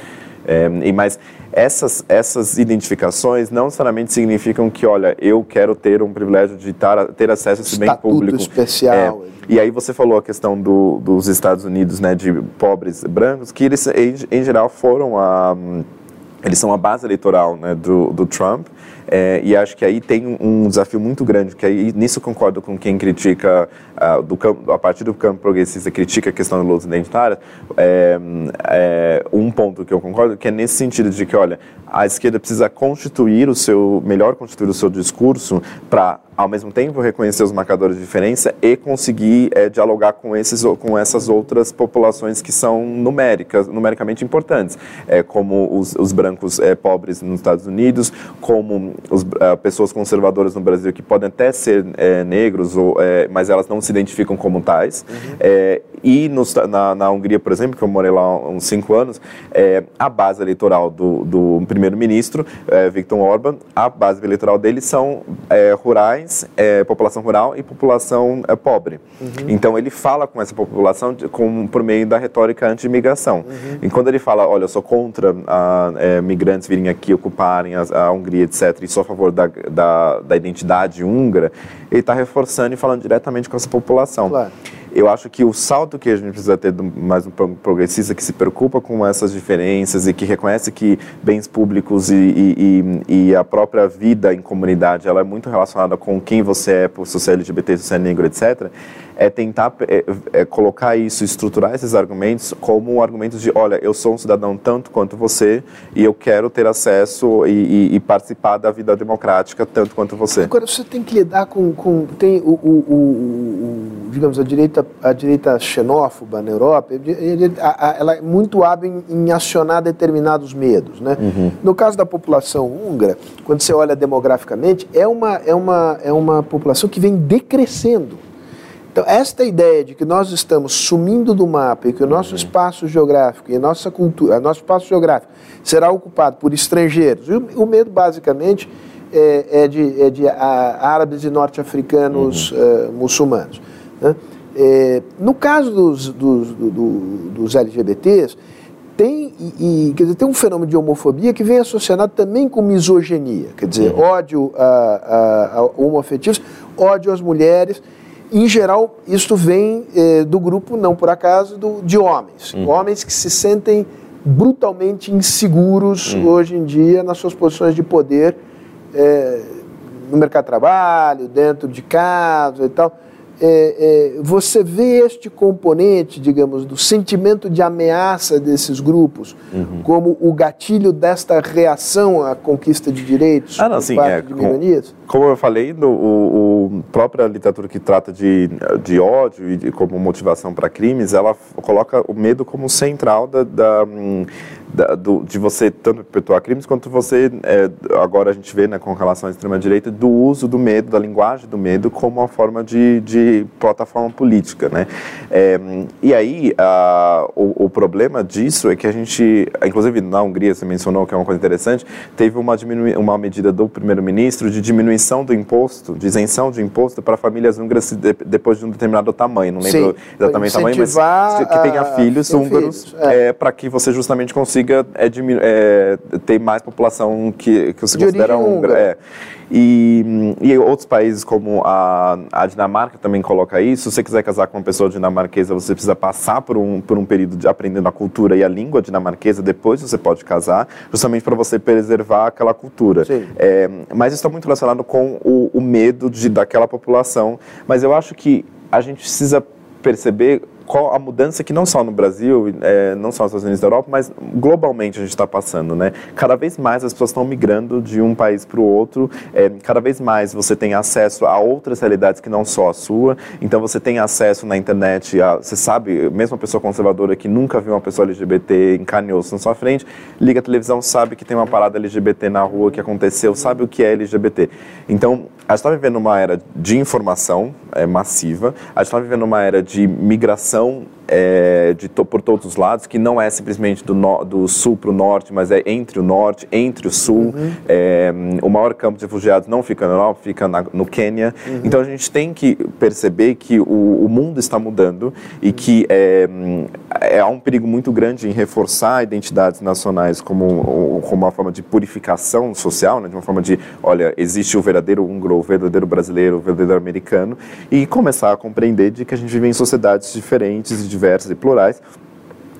É, e mais essas, essas identificações não necessariamente significam que, olha, eu quero ter um privilégio de tar, ter acesso a esse bem público. especial. É, e aí você falou a questão do, dos Estados Unidos, né, de pobres brancos, que eles, em, em geral, foram a... Eles são a base eleitoral né, do, do Trump, é, e acho que aí tem um desafio muito grande, que aí nisso concordo com quem critica, uh, do campo, a partir do campo progressista, critica a questão da luta identitária. É, é, um ponto que eu concordo, que é nesse sentido de que, olha, a esquerda precisa constituir o seu, melhor constituir o seu discurso para ao mesmo tempo reconhecer os marcadores de diferença e conseguir é, dialogar com, esses, com essas outras populações que são numéricas, numericamente importantes, é, como os, os brancos é, pobres nos Estados Unidos, como as uh, pessoas conservadoras no Brasil que podem até ser é, negros, ou, é, mas elas não se identificam como tais. Uhum. É, e na, na, Hungria, por exemplo, que eu morei lá há uns cinco anos, a base eleitoral do, do primeiro-ministro, Viktor Orban, a base eleitoral dele são rurais, população rural e população pobre. Uhum. Então ele fala com essa população de, com, por meio da retórica anti-imigração. Uhum. E quando ele fala, olha, eu sou contra a, migrantes virem aqui ocuparem a, a Hungria, etc., e sou a favor da, da, da identidade húngara, ele está reforçando e falando diretamente com essa população. Claro. Eu acho que o salto que a gente precisa ter mais um progressista que se preocupa com essas diferenças e que reconhece que bens públicos e, e, e, e a própria vida em comunidade ela é muito relacionada com quem você é, por é LGBT, é negro, etc é tentar é, é, colocar isso, estruturar esses argumentos como argumentos de, olha, eu sou um cidadão tanto quanto você e eu quero ter acesso e, e, e participar da vida democrática tanto quanto você. Agora, você tem que lidar com, com tem o, o, o, o digamos, a direita, a direita xenófoba na Europa, ela é muito hábil em, em acionar determinados medos, né? Uhum. No caso da população húngara, quando você olha demograficamente, é uma, é uma, é uma população que vem decrescendo Então, esta ideia de que nós estamos sumindo do mapa e que o nosso uhum. espaço geográfico e a nossa cultura, o nosso espaço geográfico será ocupado por estrangeiros, o, o medo basicamente é, é de, é de a, árabes e norte-africanos uhum. uh, muçulmanos. Né? É, no caso dos, dos, do, dos LGBTs, tem, e, quer dizer, tem um fenômeno de homofobia que vem associado também com misoginia, quer dizer, uhum. ódio a, a, a ódio às mulheres. Em geral, isto vem eh, do grupo, não por acaso, do, de homens. Uhum. Homens que se sentem brutalmente inseguros uhum. hoje em dia nas suas posições de poder eh, no mercado de trabalho, dentro de casa e tal é, você vê este componente, digamos, do sentimento de ameaça desses grupos uhum. como o gatilho desta reação à conquista de direitos ah, não, por sim, parte é, de minorias? Como, eu falei, no, o, o, própria literatura que trata de, de ódio e de, como motivação para crimes, ela coloca o medo como central da, da, da do, de você tanto perpetuar crimes quanto você, é, agora a gente vê né, com relação à extrema-direita, do uso do medo, da linguagem do medo como uma forma de, de plataforma política, né? É, e aí, a, o, o, problema disso é que a gente, inclusive na Hungria, você mencionou que é uma coisa interessante, teve uma, uma medida do primeiro-ministro de diminuição do imposto, de isenção de imposto para famílias húngaras de, depois de um determinado tamanho, não lembro Sim, exatamente o tamanho, mas que tenha filhos húngaros, é. é para que você justamente consiga é, é, ter mais população que, que você de considera húngara. É. E, e outros países como a, a Dinamarca também coloca isso. Se você quiser casar com uma pessoa dinamarquesa, você precisa passar por um, por um período de aprendendo a cultura e a língua dinamarquesa, depois você pode casar, justamente para você preservar aquela cultura. É, mas isso está muito relacionado com o, o medo de, daquela população. Mas eu acho que a gente precisa perceber qual a mudança que não só no Brasil, é, não só nos Estados Unidos da Europa, mas globalmente a gente está passando, né? Cada vez mais as pessoas estão migrando de um país para o outro, é, cada vez mais você tem acesso a outras realidades que não só a sua, então você tem acesso na internet, a, você sabe, mesmo uma pessoa conservadora que nunca viu uma pessoa LGBT em carne e osso na sua frente, liga a televisão, sabe que tem uma parada LGBT na rua que aconteceu, sabe o que é LGBT. Então, a gente está vivendo uma era de informação é, massiva, a gente está vivendo uma era de migração é, de to, por todos os lados, que não é simplesmente do, no, do sul para o norte, mas é entre o norte, entre o sul. Uhum. É, o maior campo de refugiados não fica na Europa, fica na, no Quênia. Uhum. Então a gente tem que perceber que o, o mundo está mudando e que é, é, há um perigo muito grande em reforçar identidades nacionais como, como uma forma de purificação social, né, de uma forma de, olha, existe o verdadeiro húngaro, o verdadeiro brasileiro, o verdadeiro americano, e começar a compreender de que a gente vive em sociedades diferentes diversas e plurais,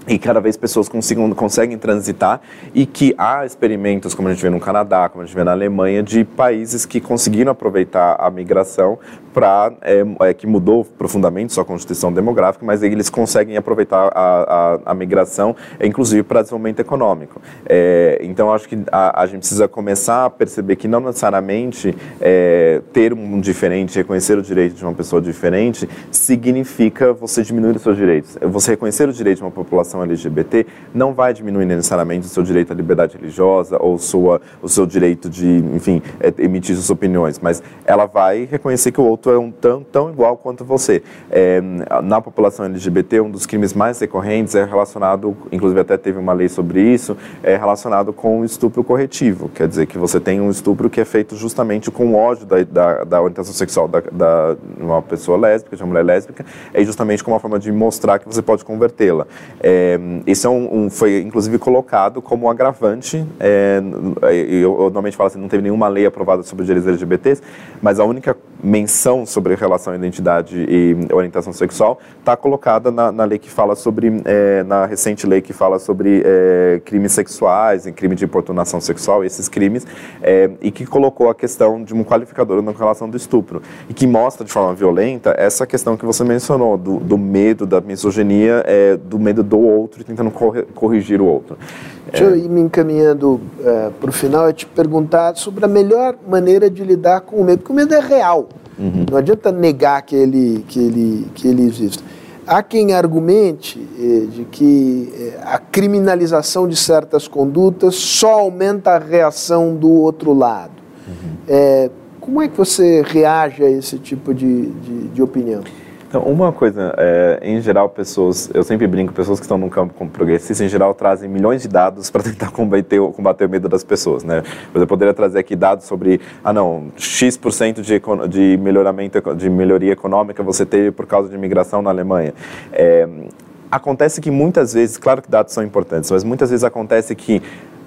e cada vez pessoas consigam, conseguem transitar e que há experimentos, como a gente vê no Canadá, como a gente vê na Alemanha, de países que conseguiram aproveitar a migração para é, é, que mudou profundamente sua constituição demográfica, mas eles conseguem aproveitar a, a, a migração, inclusive para desenvolvimento econômico. É, então, acho que a, a, gente precisa começar a perceber que não necessariamente é, ter um diferente, reconhecer o direito de uma pessoa diferente, significa você diminuir os seus direitos. Você reconhecer o direito de uma população LGBT não vai diminuir necessariamente o seu direito à liberdade religiosa ou sua, o seu direito de, enfim, é, emitir suas opiniões, mas ela vai reconhecer que o outro outro é um tão, tão igual quanto você. É, na população LGBT, um dos crimes mais recorrentes é relacionado, inclusive até teve uma lei sobre isso, é relacionado com o estupro corretivo. Quer dizer, que você tem um estupro que é feito justamente com ódio da, da, da orientação sexual da, da, uma pessoa lésbica, de uma mulher lésbica, é justamente como uma forma de mostrar que você pode convertê-la. É, isso é um, um, foi, inclusive, colocado como um agravante. É, eu, eu normalmente falo assim, não teve nenhuma lei aprovada sobre direitos LGBTs, mas a única menção sobre relação à identidade e orientação sexual está colocada na, na, lei que fala sobre, é, na recente lei que fala sobre é, crimes sexuais e crime de importunação sexual, esses crimes, é, e que colocou a questão de um qualificador na relação do estupro, e que mostra de forma violenta essa questão que você mencionou, do, do medo, da misoginia, é, do medo do outro e tentando corrigir o outro. Deixa eu ir me encaminhando uh, para o final e te perguntar sobre a melhor maneira de lidar com o medo, porque o medo é real. Uhum. Não adianta negar que ele, que ele, que ele existe. Há quem argumente eh, de que eh, a criminalização de certas condutas só aumenta a reação do outro lado. Uhum. É, como é que você reage a esse tipo de, de, de opinião? Então, uma coisa, é, em geral, pessoas, eu sempre brinco, pessoas que estão no campo como progressista, em geral, trazem milhões de dados para tentar [LAUGHS] combater, combater o medo das pessoas, né? Eu poderia trazer aqui dados sobre, ah, não, X% de, de melhoramento, de melhoria econômica você teve por causa de imigração na Alemanha. É, acontece que muitas vezes, claro que dados são importantes, mas muitas vezes acontece que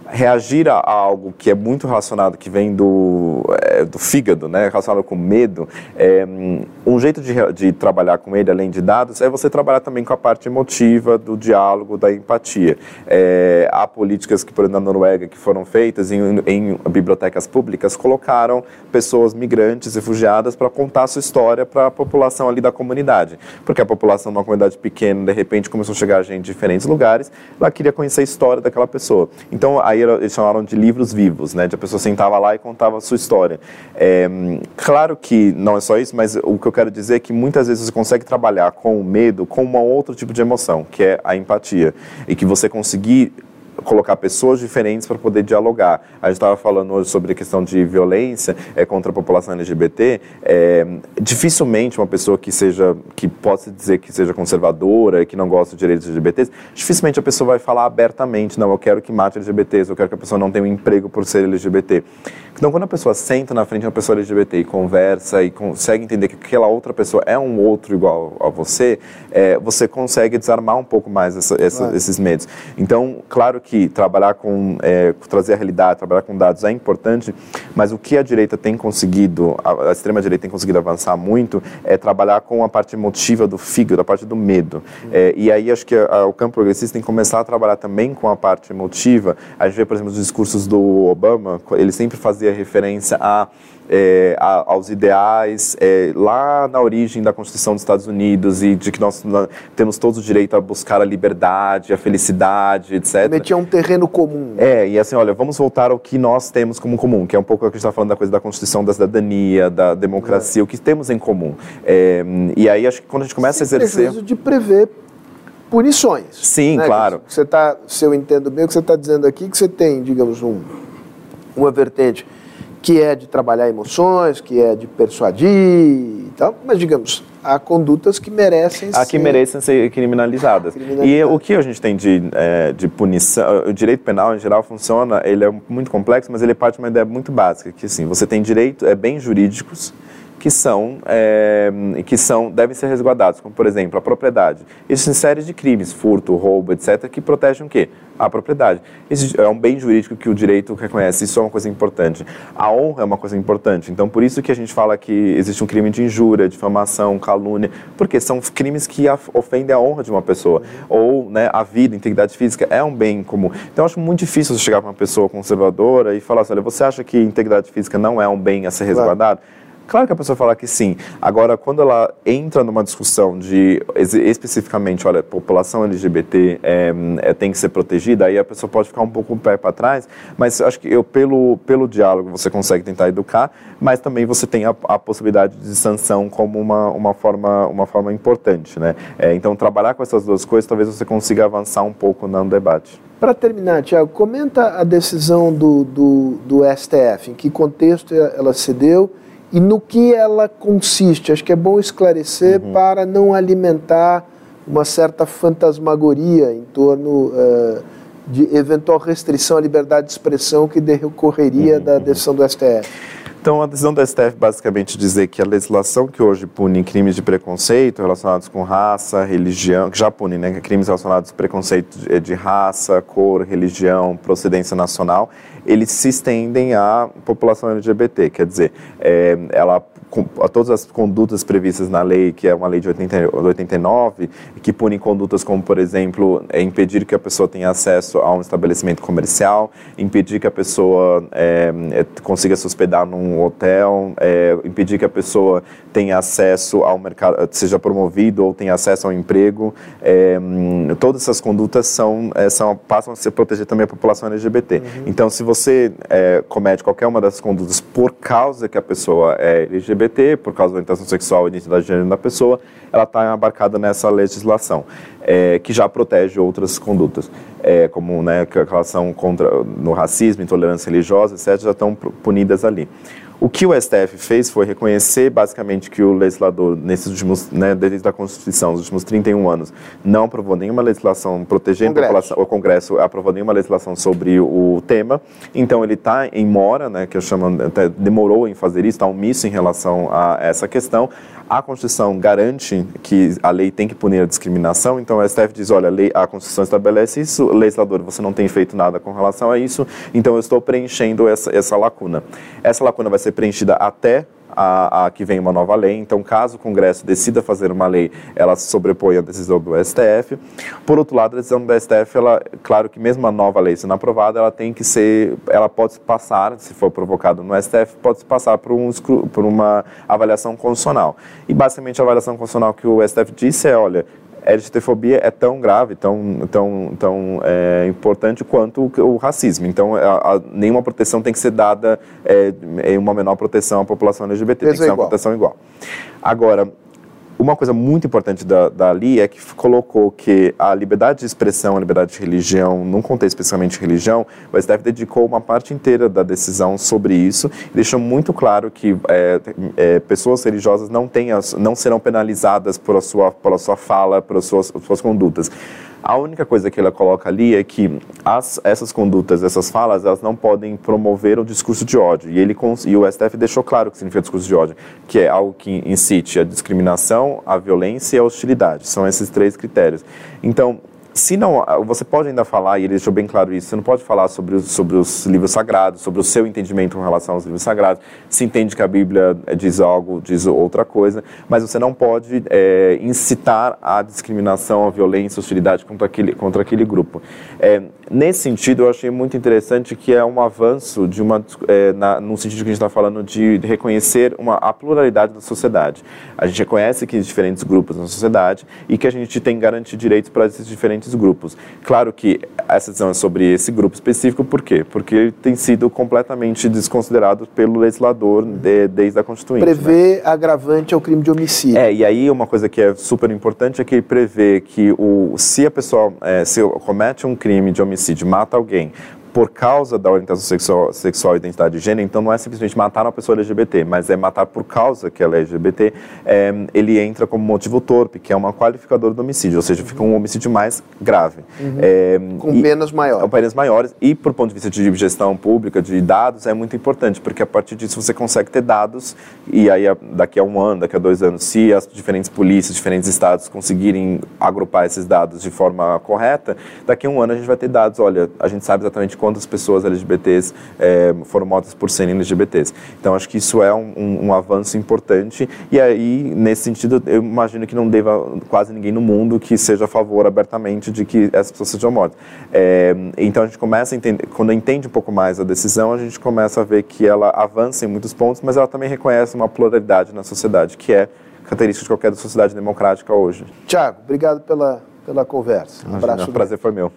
reagir a algo que é muito relacionado, que vem do, é, do fígado, né, relacionado com medo, é, um jeito de, de, trabalhar com ele, além de dados, é você trabalhar também com a parte emotiva, do diálogo, da empatia. É, há políticas que, por exemplo, na Noruega, que foram feitas em, em bibliotecas públicas, colocaram pessoas migrantes, refugiadas, para contar a sua história para a população ali da comunidade. Porque a população de uma comunidade pequena, de repente, começou a chegar gente de diferentes lugares, ela queria conhecer a história daquela pessoa. Então, aí eles chamaram de livros vivos, né? De a pessoa sentava lá e contava a sua história. É, claro que não é só isso, mas o que eu quero dizer é que muitas vezes você consegue trabalhar com o medo com um outro tipo de emoção, que é a empatia. E que você conseguir colocar pessoas diferentes para poder dialogar. A gente estava falando hoje sobre a questão de violência é, contra a população LGBT. É, dificilmente uma pessoa que seja, que possa dizer que seja conservadora, que não gosta de direitos LGBTs, dificilmente a pessoa vai falar abertamente, não, eu quero que mate LGBTs, eu quero que a pessoa não tenha um emprego por ser LGBT. Então, quando a pessoa senta na frente de uma pessoa LGBT e conversa e consegue entender que aquela outra pessoa é um outro igual a você, é, você consegue desarmar um pouco mais essa, essa, claro. esses medos. Então, claro que trabalhar com, é, trazer a realidade, trabalhar com dados é importante, mas o que a direita tem conseguido, a, a extrema-direita tem conseguido avançar muito, é trabalhar com a parte emotiva do fígado, a parte do medo. Uhum. É, e aí acho que a, o campo progressista tem que começar a trabalhar também com a parte emotiva. A gente vê, por exemplo, os discursos do Obama, ele sempre fazia referência a é, a, aos ideais é, lá na origem da Constituição dos Estados Unidos e de que nós temos todos o direito a buscar a liberdade, a felicidade, etc. Metia um terreno comum. É, e assim, olha, vamos voltar ao que nós temos como comum, que é um pouco o que a gente está falando da coisa da Constituição da cidadania, da democracia, é. o que temos em comum. É, e aí acho que quando a gente começa Sem a exercer... de prever punições. Sim, né? claro. Você tá, se eu entendo bem o que você está dizendo aqui, que você tem, digamos, um, uma vertente que é de trabalhar emoções, que é de persuadir e tal, mas digamos, há condutas que merecem há ser... que merecem ser criminalizadas. E o que a gente tem de, é, de punição, o direito penal em geral funciona, ele é muito complexo, mas ele parte de uma ideia muito básica, que assim, você tem direito, é bens jurídicos, que são, é, que são devem ser resguardados, como por exemplo a propriedade. Existem séries de crimes, furto, roubo, etc., que protegem o quê? A propriedade. Isso é um bem jurídico que o direito reconhece, isso é uma coisa importante. A honra é uma coisa importante, então por isso que a gente fala que existe um crime de injúria, difamação, calúnia, porque são crimes que ofendem a honra de uma pessoa, ou né, a vida, a integridade física é um bem comum. Então eu acho muito difícil você chegar para uma pessoa conservadora e falar assim, olha, você acha que integridade física não é um bem a ser resguardado? Claro. Claro que a pessoa fala que sim. Agora, quando ela entra numa discussão de especificamente, olha, população LGBT é, é, tem que ser protegida, aí a pessoa pode ficar um pouco o pé para trás, mas acho que eu, pelo, pelo diálogo, você consegue tentar educar, mas também você tem a, a possibilidade de sanção como uma, uma, forma, uma forma importante, né? É, então, trabalhar com essas duas coisas, talvez você consiga avançar um pouco no debate. Para terminar, Tiago, comenta a decisão do, do, do STF, em que contexto ela se deu e no que ela consiste. Acho que é bom esclarecer uhum. para não alimentar uma certa fantasmagoria em torno uh, de eventual restrição à liberdade de expressão que decorreria uhum. da decisão do STF. Então, a decisão do STF basicamente dizer que a legislação que hoje pune crimes de preconceito relacionados com raça, religião, que já pune né, crimes relacionados a preconceito de, de raça, cor, religião, procedência nacional, eles se estendem à população LGBT, quer dizer, é, ela a todas as condutas previstas na lei, que é uma lei de 80, 89, que pune condutas como, por exemplo, é impedir que a pessoa tenha acesso a um estabelecimento comercial, impedir que a pessoa é, é consiga se hospedar num hotel, é, impedir que a pessoa tenha acesso ao mercado, seja promovido ou tenha acesso ao emprego. É, todas essas condutas são, são, passam a se proteger também a população LGBT. Uhum. Então, se você comete qualquer uma dessas condutas por causa que a pessoa é LGBT, LGBT, por causa da orientação sexual e identidade de gênero da pessoa, ela está embarcada nessa legislação, é, que já protege outras condutas, é, como né, a relação contra no racismo, intolerância religiosa, etc., já estão punidas ali. O que o STF fez foi reconhecer basicamente que o legislador, nesses últimos, né, desde a Constituição, nos últimos 31 anos, não aprovou nenhuma legislação protegendo Congresso. a população, o Congresso aprovou nenhuma legislação sobre o tema, então ele está em mora, né, que eu chamo, até demorou em fazer isso, está omisso em relação a essa questão. A Constituição garante que a lei tem que punir a discriminação, então o STF diz, olha, a, lei, a Constituição estabelece isso, legislador, você não tem feito nada com relação a isso, então eu estou preenchendo essa, essa lacuna. Essa lacuna vai ser preenchida até a, a, que vem uma nova lei. Então, caso o Congresso decida fazer uma lei, ela se sobrepõe à decisão do STF. Por outro lado, a decisão do STF, ela, claro que mesmo a nova lei sendo aprovada, ela tem que ser, ela pode passar, se for provocado no STF, pode passar por, um, por uma avaliação constitucional. E basicamente a avaliação constitucional que o STF disse é, olha, LGBTfobia é tão grave, tão, tão, tão é, importante quanto o, o racismo. Então, a, a, nenhuma proteção tem que ser dada é, em uma menor proteção à população LGBT, tem que ser uma proteção igual. Agora, uma coisa muito importante da, dali é que colocou que a liberdade de expressão, a liberdade de religião, num contexto especificamente religião, o STF dedicou uma parte inteira da decisão sobre isso e deixou muito claro que é, é, pessoas religiosas não, tenham, não serão penalizadas por a sua, pela sua fala, pelas suas, suas condutas. A única coisa que ela coloca ali é que as, essas condutas, essas falas, elas não podem promover o discurso de ódio. E, ele, e o STF deixou claro o que significa discurso de ódio, que é algo que incite a discriminação, a violência e a hostilidade. São esses três critérios. Então, se não, você pode ainda falar, e ele deixou bem claro isso, você não pode falar sobre, sobre os livros sagrados, sobre o seu entendimento com relação aos livros sagrados. Se entende que a Bíblia diz algo, diz outra coisa, mas você não pode é, incitar a discriminação, a violência, a hostilidade contra aquele, contra aquele grupo. É, nesse sentido, eu achei muito interessante que é um avanço de uma, é, na, no sentido que a gente está falando de, de reconhecer uma, a pluralidade da sociedade. A gente reconhece que existem diferentes grupos na sociedade e que a gente tem garantir direitos para esses diferentes grupos. Claro que essa decisão é sobre esse grupo específico, por quê? Porque ele tem sido completamente desconsiderado pelo legislador de, desde a Constituinte. Prevê né? agravante ao crime de homicídio. É, e aí uma coisa que é super importante é que ele prevê que o, se a pessoa é, se comete um crime de homicídio, mata alguém, por causa da orientação sexual, sexual e identidade de gênero, então não é simplesmente matar uma pessoa LGBT, mas é matar por causa que ela é LGBT, é, ele entra como motivo torpe, que é uma qualificadora do homicídio, ou seja, fica um homicídio mais grave. Uhum. É, com penas maiores. Com penas maiores, e por ponto de vista de gestão pública, de dados, é muito importante, porque a partir disso você consegue ter dados, e aí daqui a um ano, daqui a dois anos, se as diferentes polícias, diferentes estados conseguirem agrupar esses dados de forma correta, daqui a um ano a gente vai ter dados, olha, a gente sabe exatamente quantas pessoas LGBTs é, foram mortas por serem LGBTs. Então, acho que isso é um, um, um, avanço importante e aí, nesse sentido, eu imagino que não deva quase ninguém no mundo que seja a favor abertamente de que essas pessoas sejam mortas. É, então, a gente começa a entender, quando entende um pouco mais a decisão, a gente começa a ver que ela avança em muitos pontos, mas ela também reconhece uma pluralidade na sociedade, que é característica de qualquer sociedade democrática hoje. Tiago, obrigado pela, pela conversa. Um abraço. O prazer foi meu.